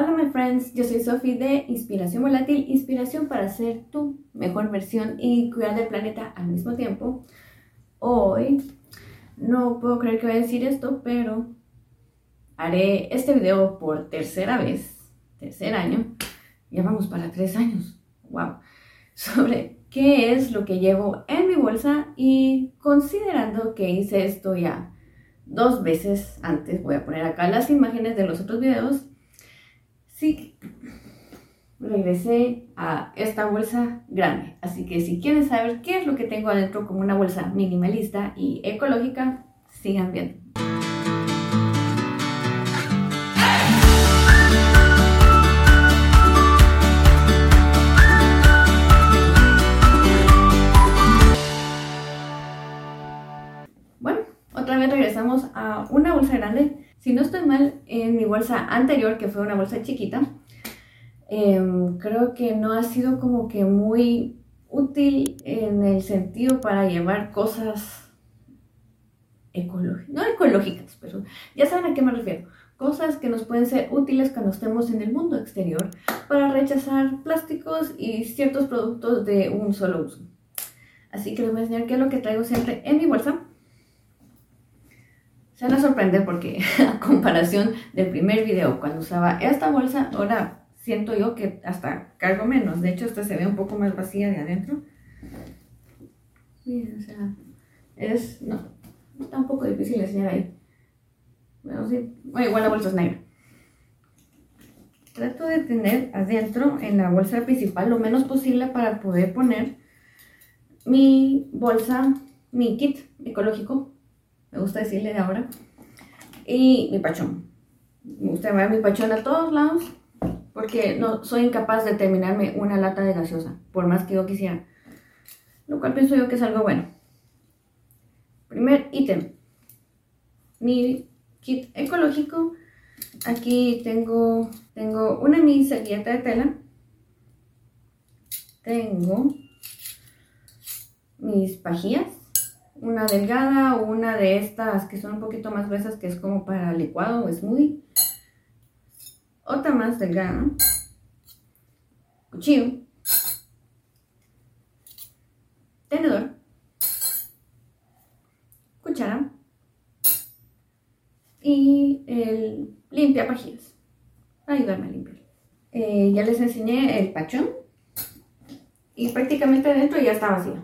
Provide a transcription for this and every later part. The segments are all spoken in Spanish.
Hola my friends, yo soy Sophie de Inspiración Volátil, inspiración para ser tu mejor versión y cuidar del planeta al mismo tiempo. Hoy, no puedo creer que voy a decir esto, pero haré este video por tercera vez, tercer año, ya vamos para tres años, wow, sobre qué es lo que llevo en mi bolsa y considerando que hice esto ya dos veces antes, voy a poner acá las imágenes de los otros videos, sí, regresé a esta bolsa grande. Así que si quieren saber qué es lo que tengo adentro como una bolsa minimalista y ecológica, sigan viendo. Bueno, otra vez regresamos a una bolsa grande si no estoy mal, en mi bolsa anterior, que fue una bolsa chiquita, em, creo que no ha sido como que muy útil en el sentido para llevar cosas ecológicas, no ecológicas, pero ya saben a qué me refiero. Cosas que nos pueden ser útiles cuando estemos en el mundo exterior para rechazar plásticos y ciertos productos de un solo uso. Así que les voy a enseñar qué es lo que traigo siempre en mi bolsa. Se van a sorprender porque a comparación del primer video, cuando usaba esta bolsa, ahora siento yo que hasta cargo menos. De hecho, esta se ve un poco más vacía de adentro. Miren, o sea, es, no, está un poco difícil enseñar ahí. Bueno, sí, bueno, igual la bolsa es negra. Trato de tener adentro en la bolsa principal lo menos posible para poder poner mi bolsa, mi kit ecológico me gusta decirle de ahora. Y mi pachón. Me gusta llevar mi pachón a todos lados porque no soy incapaz de terminarme una lata de gaseosa, por más que yo quisiera. Lo cual pienso yo que es algo bueno. Primer ítem. Mi kit ecológico. Aquí tengo, tengo una mi servilleta de tela. Tengo mis pajillas una delgada o una de estas que son un poquito más gruesas que es como para licuado o smoothie. Otra más delgada. Cuchillo. Tenedor. Cuchara. Y el limpia pajillas. Ayudarme a limpiar. Eh, ya les enseñé el pachón. Y prácticamente adentro ya está vacío.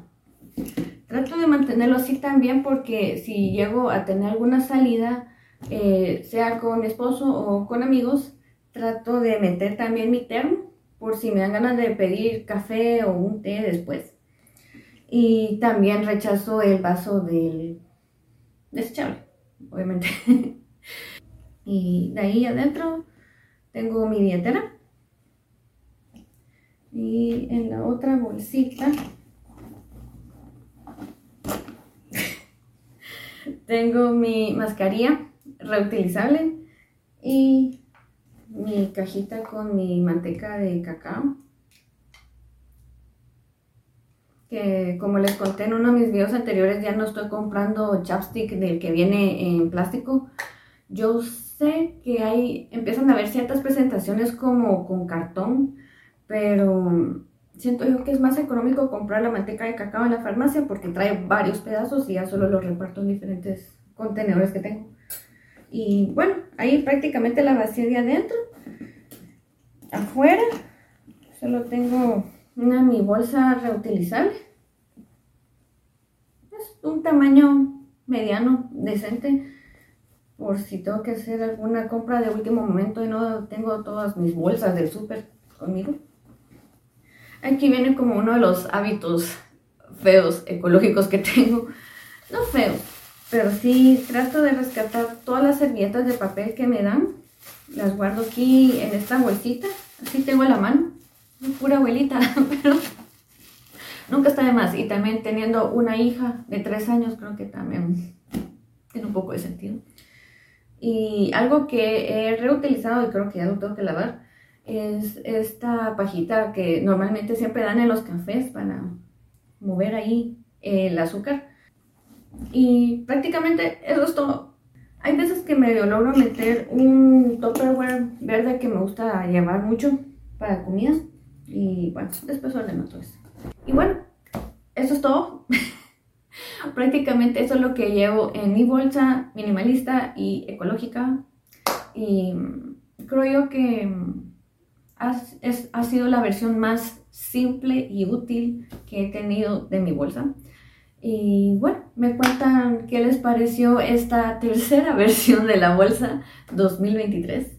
Trato de mantenerlo así también porque si llego a tener alguna salida, eh, sea con mi esposo o con amigos, trato de meter también mi termo por si me dan ganas de pedir café o un té después. Y también rechazo el vaso del desechable, obviamente. y de ahí adentro tengo mi billetera. Y en la otra bolsita Tengo mi mascarilla reutilizable y mi cajita con mi manteca de cacao. Que como les conté en uno de mis videos anteriores, ya no estoy comprando chapstick del que viene en plástico. Yo sé que hay, empiezan a haber ciertas presentaciones como con cartón, pero siento yo que es más económico comprar la manteca de cacao en la farmacia porque trae varios pedazos y ya solo los reparto en diferentes contenedores que tengo. Y bueno, ahí prácticamente la vacía de adentro. Afuera solo tengo una mi bolsa reutilizable. Es un tamaño mediano, decente. Por si tengo que hacer alguna compra de último momento y no tengo todas mis bolsas del súper conmigo. Aquí viene como uno de los hábitos feos ecológicos que tengo. No feos, pero sí trato de rescatar todas las servilletas de papel que me dan. Las guardo aquí en esta bolsita. Así tengo la mano. Pura abuelita, pero nunca está de más. Y también teniendo una hija de tres años, creo que también tiene un poco de sentido. Y algo que he reutilizado y creo que ya lo tengo que lavar es esta pajita que normalmente siempre dan en los cafés para mover ahí el azúcar. Y prácticamente eso es todo. Hay veces que me logro meter un Tupperware verde que me gusta llevar mucho para comida. Y bueno, después ordenó todo eso. Y bueno, eso es todo. Prácticamente eso es lo que llevo en mi bolsa minimalista y ecológica. Y creo yo que ha, es, sido la versión más simple y útil que he tenido de mi bolsa. Y bueno, me cuentan qué les pareció esta tercera versión de la bolsa 2023.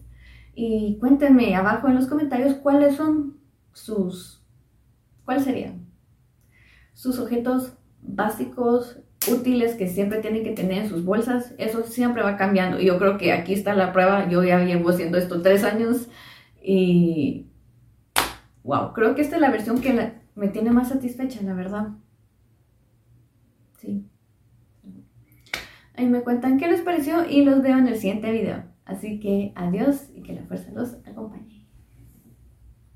Y cuéntenme abajo en los comentarios cuáles son sus, ¿cuáles serían? Sus objetos básicos, útiles que siempre tienen que tener en sus bolsas. Eso siempre va cambiando. Y yo creo que aquí está la prueba. Yo ya llevo haciendo esto tres años y wow, creo que esta es la versión que me tiene más satisfecha, la verdad. Sí. Ahí me cuentan qué les pareció y los veo en el siguiente video. Así que adiós y que la fuerza los acompañe.